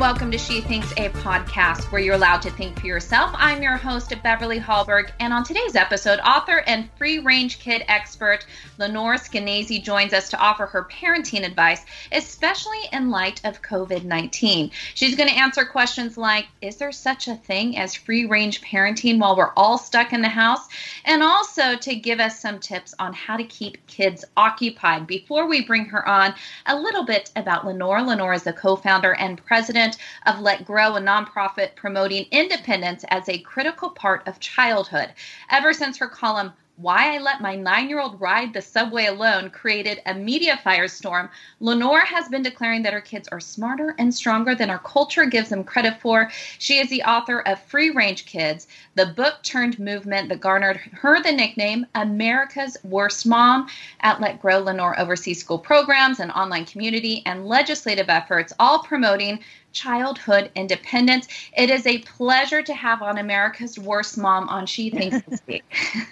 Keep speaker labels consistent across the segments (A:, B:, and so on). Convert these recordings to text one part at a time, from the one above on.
A: welcome to She Thinks, a podcast where you're allowed to think for yourself. I'm your host, Beverly Hallberg, and on today's episode, author and free range kid expert Lenore Skenazy joins us to offer her parenting advice, especially in light of COVID 19. She's going to answer questions like Is there such a thing as free range parenting while we're all stuck in the house? And also to give us some tips on how to keep kids occupied. Before we bring her on, a little bit about Lenore. Lenore is the co founder and president of Let Grow, a nonprofit promoting independence as a critical part of childhood. Ever since her column, why I Let My Nine Year Old Ride the Subway Alone created a media firestorm, Lenore has been declaring that her kids are smarter and stronger than our culture gives them credit for. She is the author of Free Range Kids, the book turned movement that garnered her the nickname America's Worst Mom. At Let Grow, Lenore oversees school programs, and online community, and legislative efforts, all promoting childhood independence. It is a pleasure to have on America's Worst Mom on She Thinks to Speak.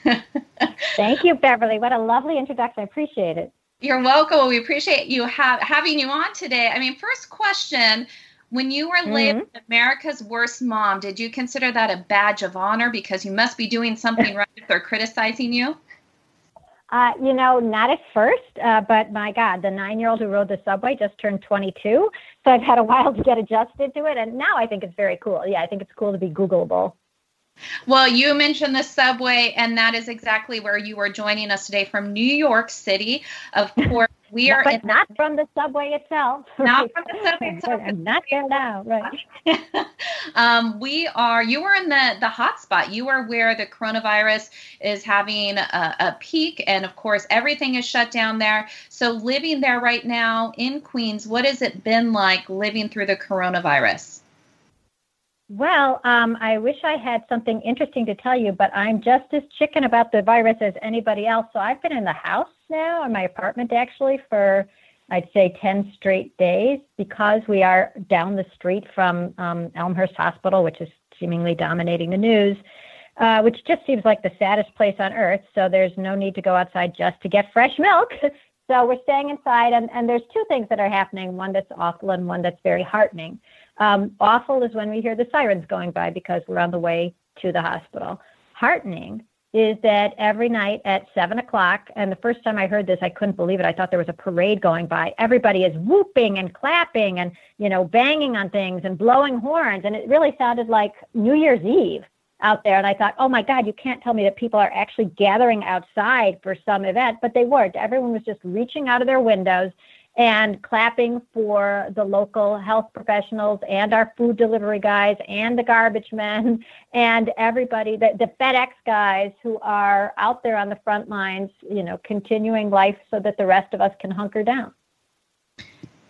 B: Thank you, Beverly. What a lovely introduction. I appreciate it.
A: You're welcome. We appreciate you have, having you on today. I mean, first question. When you were labeled mm-hmm. America's worst mom, did you consider that a badge of honor because you must be doing something right if they're criticizing you?
B: Uh, you know, not at first, uh, but my God, the nine year old who rode the subway just turned 22. So I've had a while to get adjusted to it. And now I think it's very cool. Yeah, I think it's cool to be Googleable.
A: Well, you mentioned the subway, and that is exactly where you are joining us today from New York City. Of course, we are
B: but in- not from the subway itself.
A: Not from the subway itself.
B: I'm not there now, right?
A: um, we are. You were in the the hot spot. You are where the coronavirus is having a, a peak, and of course, everything is shut down there. So, living there right now in Queens, what has it been like living through the coronavirus?
B: Well, um, I wish I had something interesting to tell you, but I'm just as chicken about the virus as anybody else. So I've been in the house now, in my apartment actually, for I'd say 10 straight days because we are down the street from um, Elmhurst Hospital, which is seemingly dominating the news, uh, which just seems like the saddest place on earth. So there's no need to go outside just to get fresh milk. so we're staying inside, and, and there's two things that are happening one that's awful and one that's very heartening. Um, awful is when we hear the sirens going by because we're on the way to the hospital. Heartening is that every night at seven o'clock, and the first time I heard this, I couldn't believe it. I thought there was a parade going by. Everybody is whooping and clapping and, you know, banging on things and blowing horns. And it really sounded like New Year's Eve out there. And I thought, oh my God, you can't tell me that people are actually gathering outside for some event, but they weren't. Everyone was just reaching out of their windows and clapping for the local health professionals and our food delivery guys and the garbage men and everybody the, the fedex guys who are out there on the front lines you know continuing life so that the rest of us can hunker down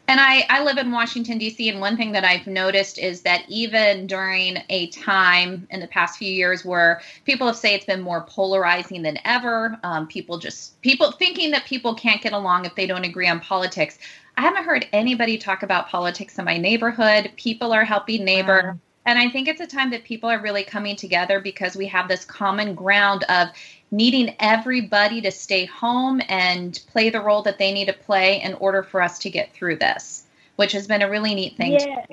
A: and I, I live in Washington, D.C., and one thing that I've noticed is that even during a time in the past few years where people have say it's been more polarizing than ever, um, people just, people thinking that people can't get along if they don't agree on politics. I haven't heard anybody talk about politics in my neighborhood. People are helping neighbor. Wow. And I think it's a time that people are really coming together because we have this common ground of needing everybody to stay home and play the role that they need to play in order for us to get through this, which has been a really neat thing.
B: Yeah,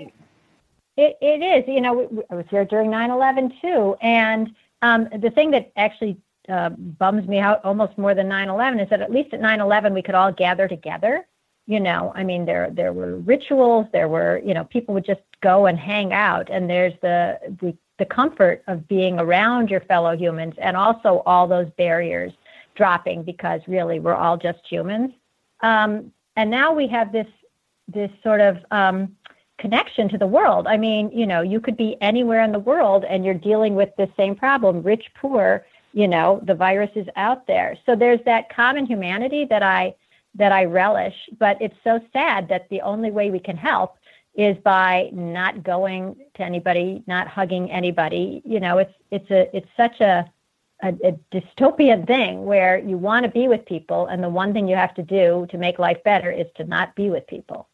B: it, it is. You know, I was here during 9 11 too. And um, the thing that actually uh, bums me out almost more than 9 11 is that at least at 9 11 we could all gather together. You know, I mean, there there were rituals, there were, you know, people would just go and hang out, and there's the the the comfort of being around your fellow humans and also all those barriers dropping because really we're all just humans. Um, and now we have this this sort of um, connection to the world. I mean, you know, you could be anywhere in the world and you're dealing with the same problem, rich, poor. You know, the virus is out there. So there's that common humanity that I that I relish. But it's so sad that the only way we can help is by not going to anybody, not hugging anybody. You know, it's it's a it's such a a, a dystopian thing where you want to be with people, and the one thing you have to do to make life better is to not be with people.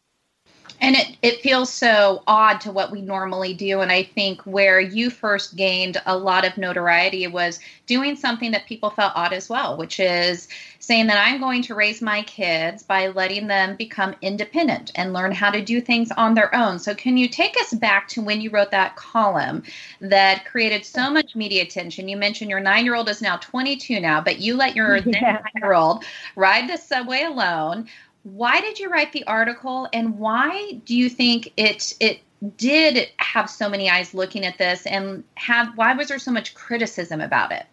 A: And it, it feels so odd to what we normally do. And I think where you first gained a lot of notoriety was doing something that people felt odd as well, which is saying that I'm going to raise my kids by letting them become independent and learn how to do things on their own. So, can you take us back to when you wrote that column that created so much media attention? You mentioned your nine year old is now 22 now, but you let your yeah. nine year old ride the subway alone why did you write the article and why do you think it it did have so many eyes looking at this and have why was there so much criticism about it?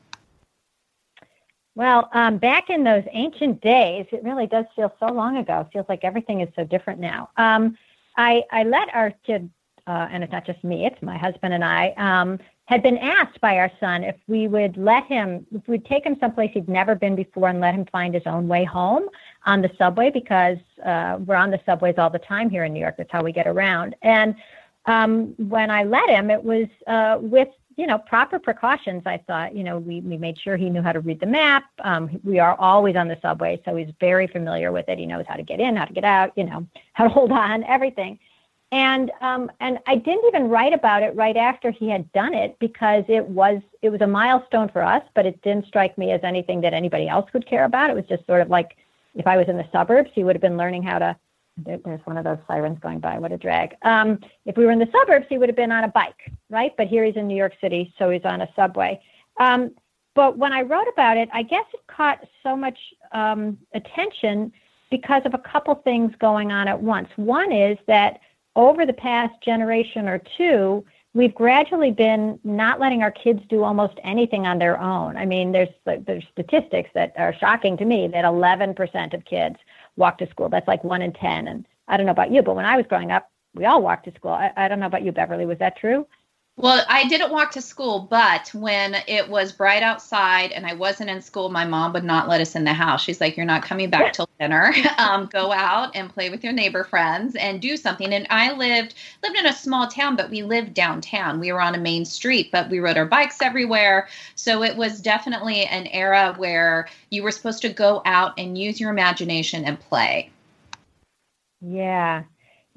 B: Well um, back in those ancient days it really does feel so long ago. It feels like everything is so different now. Um, I, I let our kid uh, and it's not just me it's my husband and i um, had been asked by our son if we would let him, if we'd take him someplace he'd never been before and let him find his own way home on the subway because uh, we're on the subways all the time here in New York. That's how we get around. And um, when I let him, it was uh, with you know proper precautions. I thought you know we we made sure he knew how to read the map. Um, we are always on the subway, so he's very familiar with it. He knows how to get in, how to get out, you know, how to hold on, everything and um, and I didn't even write about it right after he had done it because it was it was a milestone for us, but it didn't strike me as anything that anybody else would care about. It was just sort of like if I was in the suburbs, he would have been learning how to. There, there's one of those sirens going by. What a drag! Um, if we were in the suburbs, he would have been on a bike, right? But here he's in New York City, so he's on a subway. Um, but when I wrote about it, I guess it caught so much um, attention because of a couple things going on at once. One is that over the past generation or two, we've gradually been not letting our kids do almost anything on their own. I mean, there's there's statistics that are shocking to me that 11% of kids walk to school. That's like one in 10. And I don't know about you, but when I was growing up, we all walked to school. I, I don't know about you, Beverly. Was that true?
A: Well, I didn't walk to school, but when it was bright outside and I wasn't in school, my mom would not let us in the house. She's like, "You're not coming back till dinner. Um, go out and play with your neighbor friends and do something." And I lived lived in a small town, but we lived downtown. We were on a main street, but we rode our bikes everywhere. So it was definitely an era where you were supposed to go out and use your imagination and play.
B: Yeah,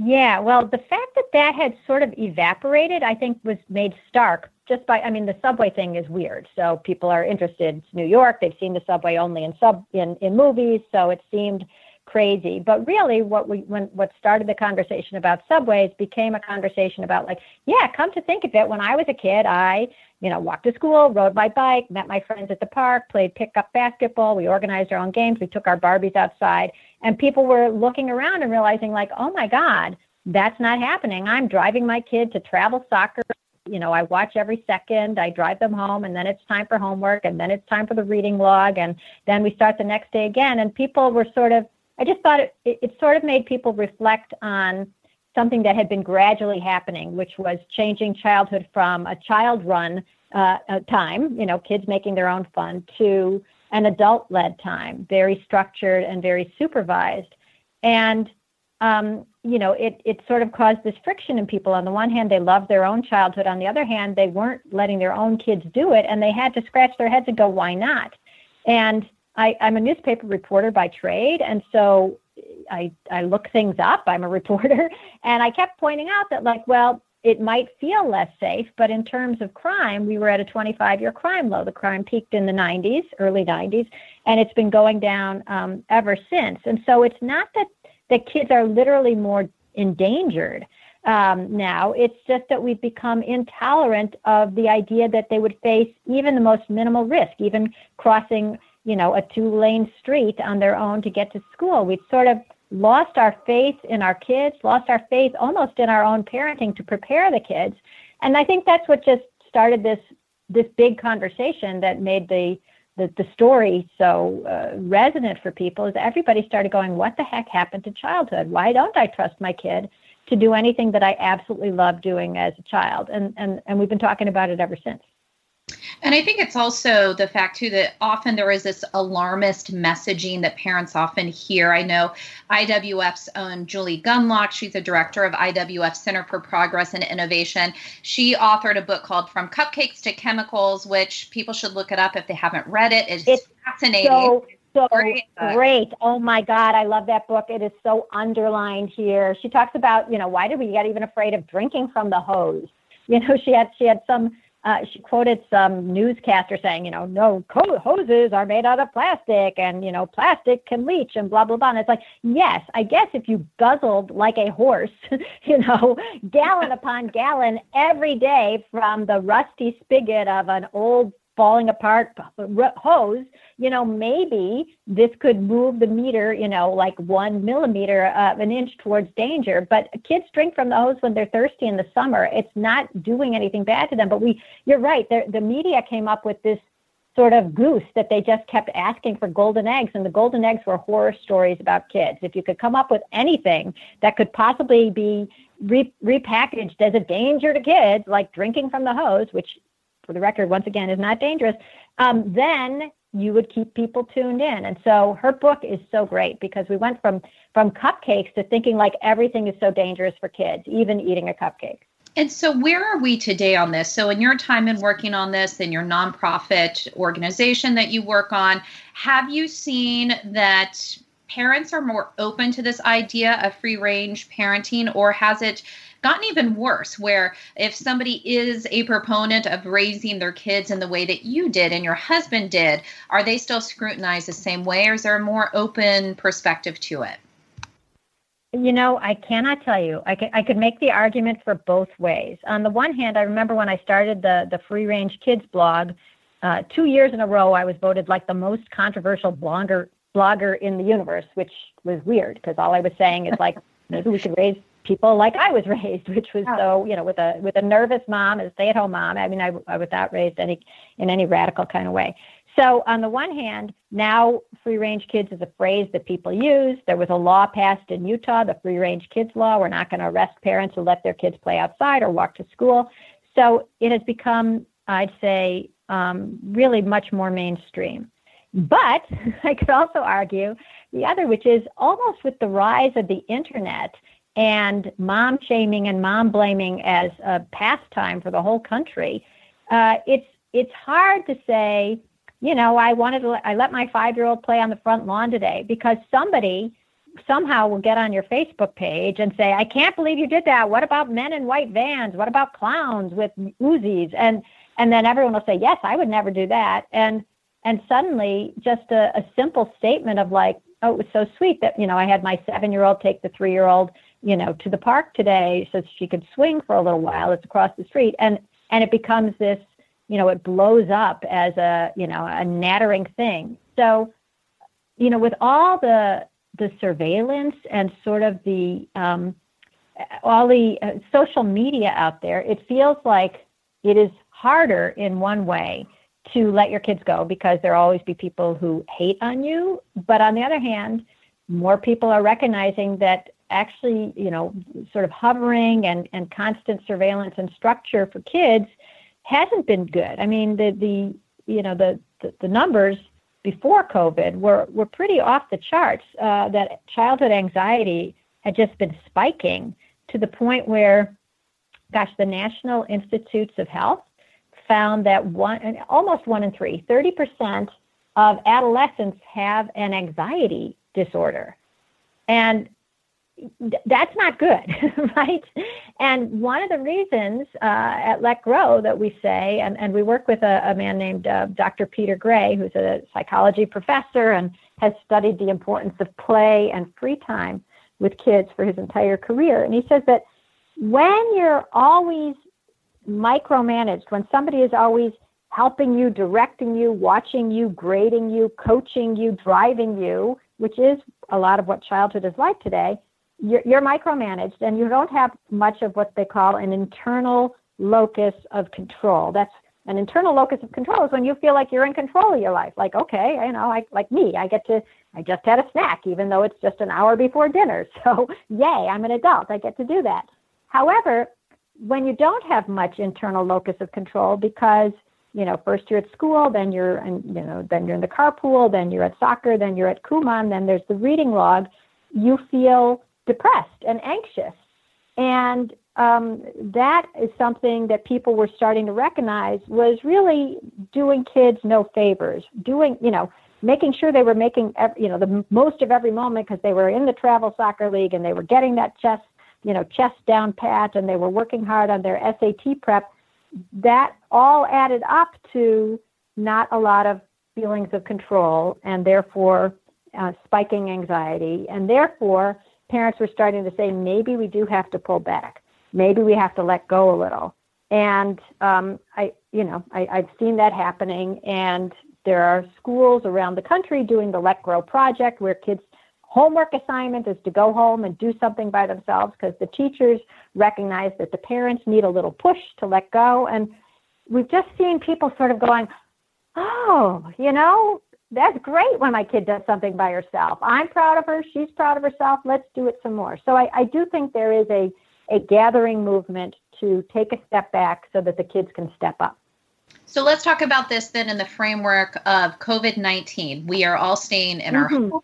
B: yeah, well, the fact that that had sort of evaporated, I think, was made stark just by. I mean, the subway thing is weird, so people are interested. It's New York; they've seen the subway only in sub in in movies, so it seemed crazy. But really, what we when what started the conversation about subways became a conversation about like, yeah, come to think of it, when I was a kid, I you know walked to school, rode my bike, met my friends at the park, played pickup basketball, we organized our own games, we took our Barbies outside, and people were looking around and realizing, like, oh my God, that's not happening. I'm driving my kid to travel soccer. You know, I watch every second. I drive them home, and then it's time for homework, and then it's time for the reading log, and then we start the next day again. And people were sort of, I just thought it, it, it sort of made people reflect on something that had been gradually happening, which was changing childhood from a child run uh, time, you know, kids making their own fun, to an adult led time, very structured and very supervised. And, um, you know, it, it sort of caused this friction in people. On the one hand, they loved their own childhood. On the other hand, they weren't letting their own kids do it. And they had to scratch their heads and go, why not? And I, I'm a newspaper reporter by trade. And so I, I look things up. I'm a reporter. And I kept pointing out that, like, well, it might feel less safe, but in terms of crime, we were at a 25 year crime low. The crime peaked in the 90s, early 90s, and it's been going down um, ever since. And so it's not that the kids are literally more endangered um, now, it's just that we've become intolerant of the idea that they would face even the most minimal risk, even crossing, you know, a two lane street on their own to get to school. We've sort of lost our faith in our kids, lost our faith almost in our own parenting to prepare the kids. And I think that's what just started this this big conversation that made the the, the story so uh, resonant for people is everybody started going, what the heck happened to childhood? Why don't I trust my kid to do anything that I absolutely loved doing as a child? And and and we've been talking about it ever since.
A: And I think it's also the fact too that often there is this alarmist messaging that parents often hear. I know IWF's own Julie Gunlock, she's the director of IWF Center for Progress and Innovation. She authored a book called From Cupcakes to Chemicals, which people should look it up if they haven't read it. It's, it's fascinating.
B: So- so great. great. Oh my God, I love that book. It is so underlined here. She talks about, you know, why did we get even afraid of drinking from the hose? You know, she had she had some uh, she quoted some newscaster saying, you know, no co- hoses are made out of plastic and, you know, plastic can leach and blah, blah, blah. And it's like, yes, I guess if you guzzled like a horse, you know, gallon upon gallon every day from the rusty spigot of an old falling apart hose, you know, maybe this could move the meter, you know, like one millimeter, uh, an inch towards danger. But kids drink from the hose when they're thirsty in the summer. It's not doing anything bad to them. But we, you're right. The, the media came up with this sort of goose that they just kept asking for golden eggs and the golden eggs were horror stories about kids if you could come up with anything that could possibly be re- repackaged as a danger to kids like drinking from the hose which for the record, once again, is not dangerous, um, then you would keep people tuned in. And so her book is so great because we went from from cupcakes to thinking like everything is so dangerous for kids, even eating a cupcake.
A: And so, where are we today on this? So, in your time in working on this, in your nonprofit organization that you work on, have you seen that parents are more open to this idea of free range parenting, or has it gotten even worse where if somebody is a proponent of raising their kids in the way that you did and your husband did, are they still scrutinized the same way or is there a more open perspective to it?
B: You know, I cannot tell you. I, can, I could make the argument for both ways. On the one hand, I remember when I started the, the Free Range Kids blog, uh, two years in a row, I was voted like the most controversial blogger blogger in the universe, which was weird because all I was saying is like maybe we should raise people like I was raised, which was so you know with a with a nervous mom, a stay at home mom. I mean, I, I was not raised any in any radical kind of way. So on the one hand, now free range kids is a phrase that people use. There was a law passed in Utah, the free range kids law. We're not going to arrest parents who let their kids play outside or walk to school. So it has become, I'd say, um, really much more mainstream. But I could also argue the other, which is almost with the rise of the internet and mom shaming and mom blaming as a pastime for the whole country, uh, it's it's hard to say, you know, I wanted to I let my five year old play on the front lawn today because somebody somehow will get on your Facebook page and say, I can't believe you did that. What about men in white vans? What about clowns with Uzis? And and then everyone will say, Yes, I would never do that. And and suddenly just a, a simple statement of like, oh, it was so sweet that, you know, I had my seven year old take the three year old you know, to the park today so she could swing for a little while. It's across the street. And and it becomes this, you know, it blows up as a, you know, a nattering thing. So, you know, with all the the surveillance and sort of the um, all the uh, social media out there, it feels like it is harder in one way to let your kids go because there'll always be people who hate on you. But on the other hand, more people are recognizing that actually, you know, sort of hovering and, and constant surveillance and structure for kids hasn't been good. I mean, the, the you know, the, the, the numbers before COVID were, were pretty off the charts, uh, that childhood anxiety had just been spiking to the point where, gosh, the National Institutes of Health found that one, almost one in three, 30% of adolescents have an anxiety disorder. And that's not good, right? And one of the reasons uh, at Let Grow that we say, and, and we work with a, a man named uh, Dr. Peter Gray, who's a psychology professor and has studied the importance of play and free time with kids for his entire career. And he says that when you're always micromanaged, when somebody is always helping you, directing you, watching you, grading you, coaching you, driving you, which is a lot of what childhood is like today, you're, you're micromanaged and you don't have much of what they call an internal locus of control. That's an internal locus of control is when you feel like you're in control of your life. Like, okay, you know, like me, I get to, I just had a snack, even though it's just an hour before dinner. So, yay, I'm an adult. I get to do that. However, when you don't have much internal locus of control, because you know, first you're at school, then you're, and you know, then you're in the carpool, then you're at soccer, then you're at Kumon, then there's the reading log. You feel depressed and anxious. And um, that is something that people were starting to recognize was really doing kids no favors. Doing, you know, making sure they were making you know the most of every moment because they were in the travel soccer league and they were getting that chest you know chest down pat and they were working hard on their SAT prep that all added up to not a lot of feelings of control and therefore uh, spiking anxiety. And therefore parents were starting to say maybe we do have to pull back. Maybe we have to let go a little. And um, I, you know, I, I've seen that happening. And there are schools around the country doing the Let Grow project where kids' homework assignment is to go home and do something by themselves because the teachers recognize that the parents need a little push to let go. And we've just seen people sort of going, oh, you know, that's great when my kid does something by herself. I'm proud of her. She's proud of herself. Let's do it some more. So I, I do think there is a, a gathering movement to take a step back so that the kids can step up.
A: So let's talk about this then in the framework of COVID 19. We are all staying in mm-hmm. our homes,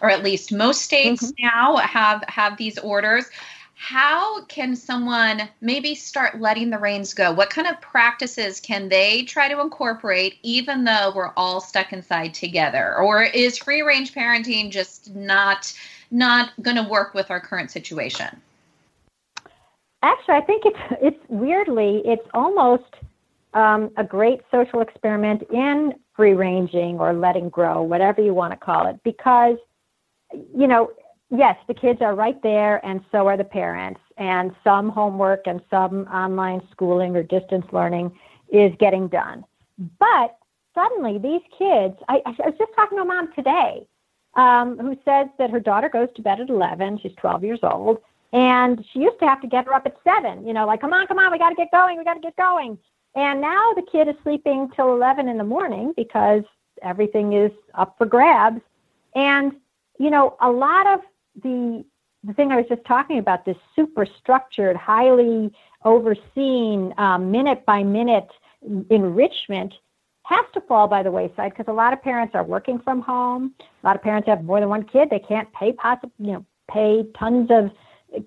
A: or at least most states mm-hmm. now have, have these orders. How can someone maybe start letting the reins go? What kind of practices can they try to incorporate even though we're all stuck inside together? Or is free range parenting just not not going to work with our current situation?
B: actually, I think it's it's weirdly it's almost um, a great social experiment in free ranging or letting grow, whatever you want to call it, because you know, yes, the kids are right there, and so are the parents, and some homework and some online schooling or distance learning is getting done, but suddenly these kids, I, I was just talking to a mom today um, who says that her daughter goes to bed at 11. She's 12 years old and she used to have to get her up at seven, you know, like, come on, come on, we got to get going, we got to get going. And now the kid is sleeping till 11 in the morning because everything is up for grabs. And, you know, a lot of the, the thing I was just talking about, this super structured, highly overseen, um, minute by minute enrichment has to fall by the wayside because a lot of parents are working from home. A lot of parents have more than one kid. They can't pay possible, you know, pay tons of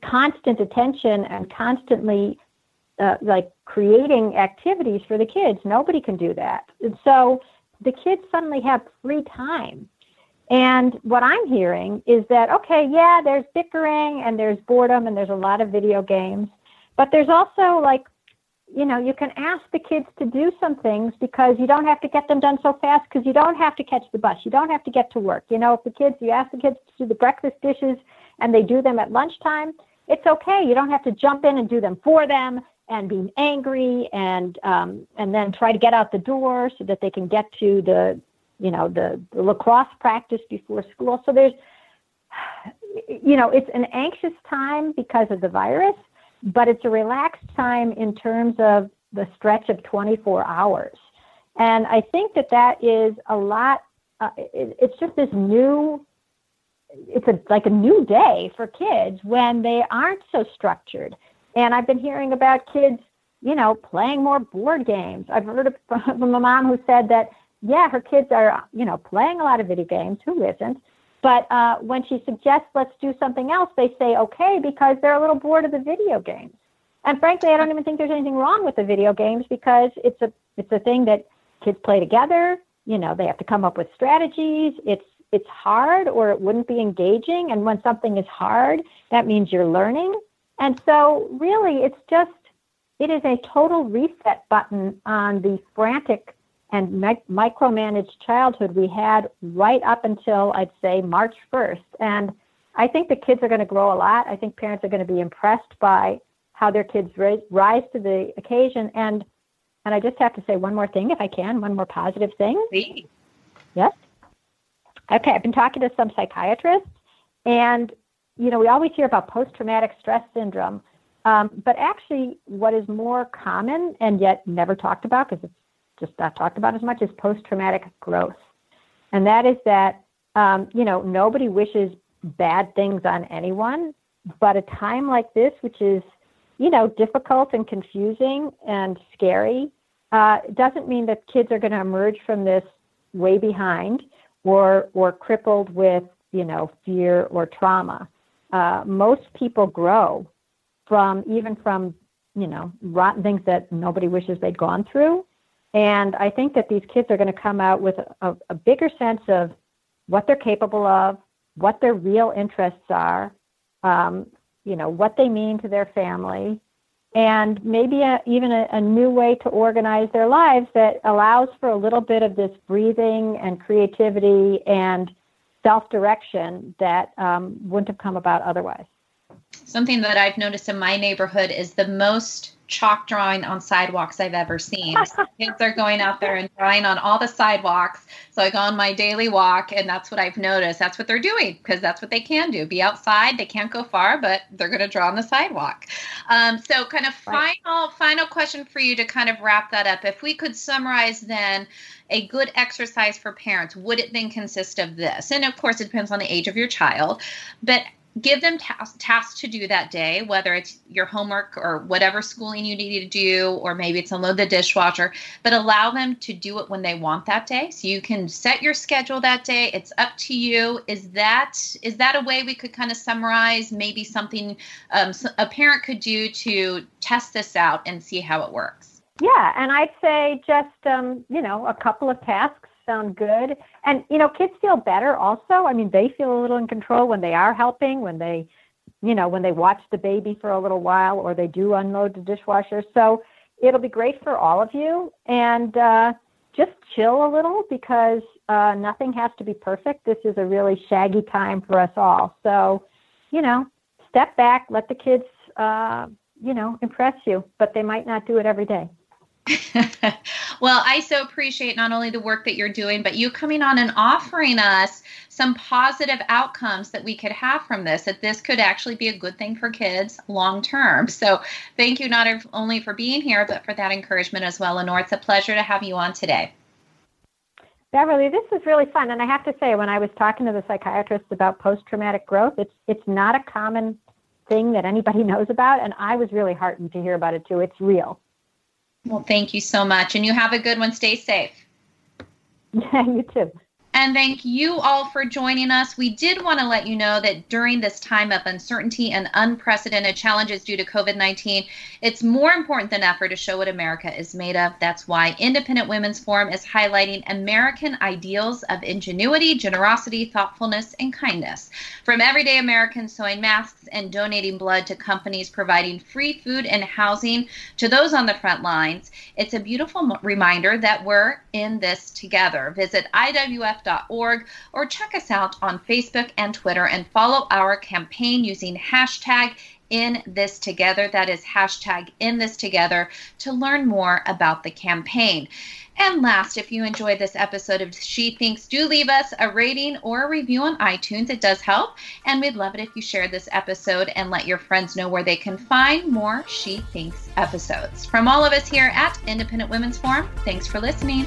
B: constant attention and constantly uh, like creating activities for the kids. Nobody can do that. And so the kids suddenly have free time. And what I'm hearing is that, okay, yeah, there's bickering and there's boredom and there's a lot of video games, but there's also like, you know, you can ask the kids to do some things because you don't have to get them done so fast because you don't have to catch the bus. You don't have to get to work. You know, if the kids, you ask the kids to do the breakfast dishes and they do them at lunchtime, it's okay. You don't have to jump in and do them for them and being angry and um, and then try to get out the door so that they can get to the you know the, the lacrosse practice before school. So there's you know it's an anxious time because of the virus, but it's a relaxed time in terms of the stretch of 24 hours. And I think that that is a lot. Uh, it, it's just this new it's a like a new day for kids when they aren't so structured. And I've been hearing about kids, you know, playing more board games. I've heard from a mom who said that yeah, her kids are, you know, playing a lot of video games. Who isn't? But uh, when she suggests let's do something else, they say okay because they're a little bored of the video games. And frankly, I don't even think there's anything wrong with the video games because it's a it's a thing that kids play together. You know, they have to come up with strategies. It's it's hard or it wouldn't be engaging. And when something is hard, that means you're learning. And so, really, it's just, it is a total reset button on the frantic and micromanaged childhood we had right up until I'd say March 1st. And I think the kids are going to grow a lot. I think parents are going to be impressed by how their kids rise to the occasion. And and I just have to say one more thing, if I can, one more positive thing.
A: Please.
B: Yes. Okay, I've been talking to some psychiatrists, and you know, we always hear about post-traumatic stress syndrome, um, but actually, what is more common and yet never talked about because it's just not talked about as much is post-traumatic growth, and that is that um, you know nobody wishes bad things on anyone, but a time like this, which is you know difficult and confusing and scary, uh, doesn't mean that kids are going to emerge from this way behind or or crippled with you know fear or trauma. Uh, most people grow from even from you know rotten things that nobody wishes they'd gone through, And I think that these kids are going to come out with a, a bigger sense of what they're capable of, what their real interests are, um, you know, what they mean to their family, and maybe a, even a, a, new way to organize their lives that allows for a little bit of this breathing and creativity and self direction that um, wouldn't have come about otherwise.
A: Something that I've noticed in my neighborhood is the most chalk drawing on sidewalks I've ever seen. kids are going out there and drawing on all the sidewalks. So I go on my daily walk, and that's what I've noticed. That's what they're doing because that's what they can do. Be outside. They can't go far, but they're going to draw on the sidewalk. Um, so, kind of right. final final question for you to kind of wrap that up. If we could summarize then a good exercise for parents, would it then consist of this? And of course, it depends on the age of your child, but give them tasks tasks to do that day whether it's your homework or whatever schooling you need to do or maybe it's unload the dishwasher but allow them to do it when they want that day. So you can set your schedule that day. It's up to you. Is that is that a way we could kind of summarize maybe something um, a parent could do to test this out and see how it works?
B: Yeah and i'd say just um, you know a couple of tasks sound good. And, you know, kids feel better also. I mean, they feel a little in control when they are helping, when they, you know, when they watch the baby for a little while or they do unload the dishwasher. So it'll be great for all of you. And uh, just chill a little because uh, nothing has to be perfect. This is a really shaggy time for us all. So, you know, step back, let the kids, uh, you know, impress you, but they might not do it every day.
A: well, I so appreciate not only the work that you're doing, but you coming on and offering us some positive outcomes that we could have from this, that this could actually be a good thing for kids long term. So thank you not only for being here, but for that encouragement as well, Lenore. It's a pleasure to have you on today.
B: Beverly, this is really fun. And I have to say, when I was talking to the psychiatrist about post traumatic growth, it's it's not a common thing that anybody knows about. And I was really heartened to hear about it too. It's real.
A: Well, thank you so much. And you have a good one. Stay safe.
B: Yeah, you too.
A: And thank you all for joining us. We did want to let you know that during this time of uncertainty and unprecedented challenges due to COVID 19, it's more important than ever to show what America is made of. That's why Independent Women's Forum is highlighting American ideals of ingenuity, generosity, thoughtfulness, and kindness. From everyday Americans sewing masks and donating blood to companies providing free food and housing to those on the front lines, it's a beautiful reminder that we're in this together. Visit IWF or check us out on Facebook and Twitter and follow our campaign using hashtag in this together. That is hashtag in this together to learn more about the campaign. And last, if you enjoyed this episode of She Thinks, do leave us a rating or a review on iTunes. It does help. And we'd love it if you shared this episode and let your friends know where they can find more She Thinks episodes. From all of us here at Independent Women's Forum, thanks for listening.